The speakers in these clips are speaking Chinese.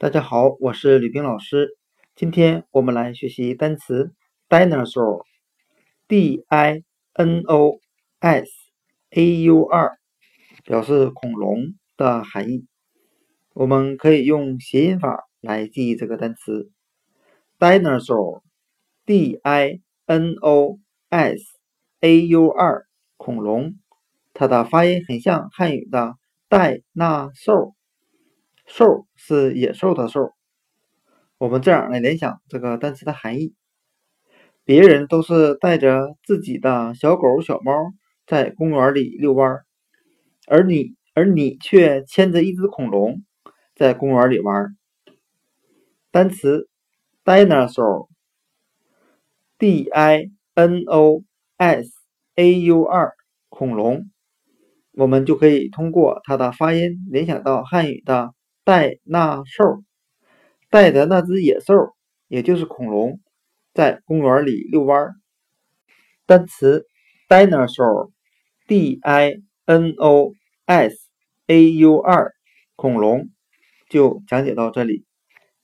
大家好，我是吕冰老师。今天我们来学习单词 dinosaur，d i n o s a u r，表示恐龙的含义。我们可以用谐音法来记忆这个单词 dinosaur，d i n o s a u r，恐龙。它的发音很像汉语的戴那兽。兽是野兽的兽，我们这样来联想这个单词的含义：别人都是带着自己的小狗、小猫在公园里遛弯，而你而你却牵着一只恐龙在公园里玩。单词 dinosaur，d i n o s a u r，恐龙，我们就可以通过它的发音联想到汉语的。带那兽带的那只野兽，也就是恐龙，在公园里遛弯。单词 dinosaur，d i n o s a u r，恐龙就讲解到这里，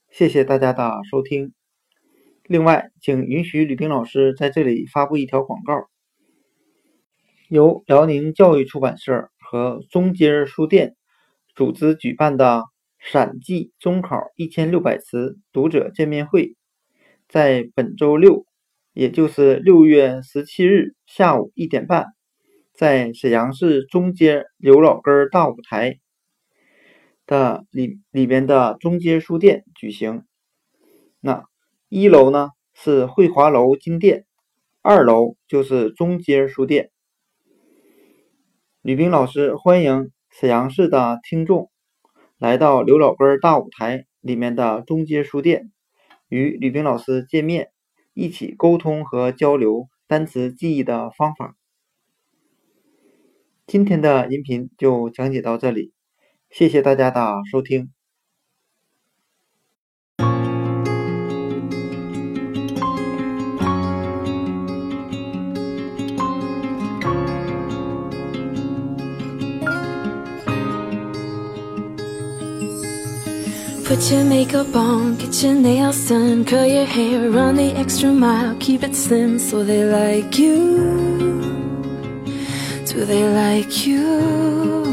谢谢大家的收听。另外，请允许吕冰老师在这里发布一条广告：由辽宁教育出版社和中街书店组织举办的。陕记中考一千六百词读者见面会在本周六，也就是六月十七日下午一点半，在沈阳市中街刘老根大舞台的里里边的中街书店举行。那一楼呢是汇华楼金店，二楼就是中街书店。吕冰老师欢迎沈阳市的听众。来到刘老根大舞台里面的中街书店，与吕冰老师见面，一起沟通和交流单词记忆的方法。今天的音频就讲解到这里，谢谢大家的收听。Put your makeup on, get your nails done, curl your hair, run the extra mile, keep it slim so they like you. Do they like you?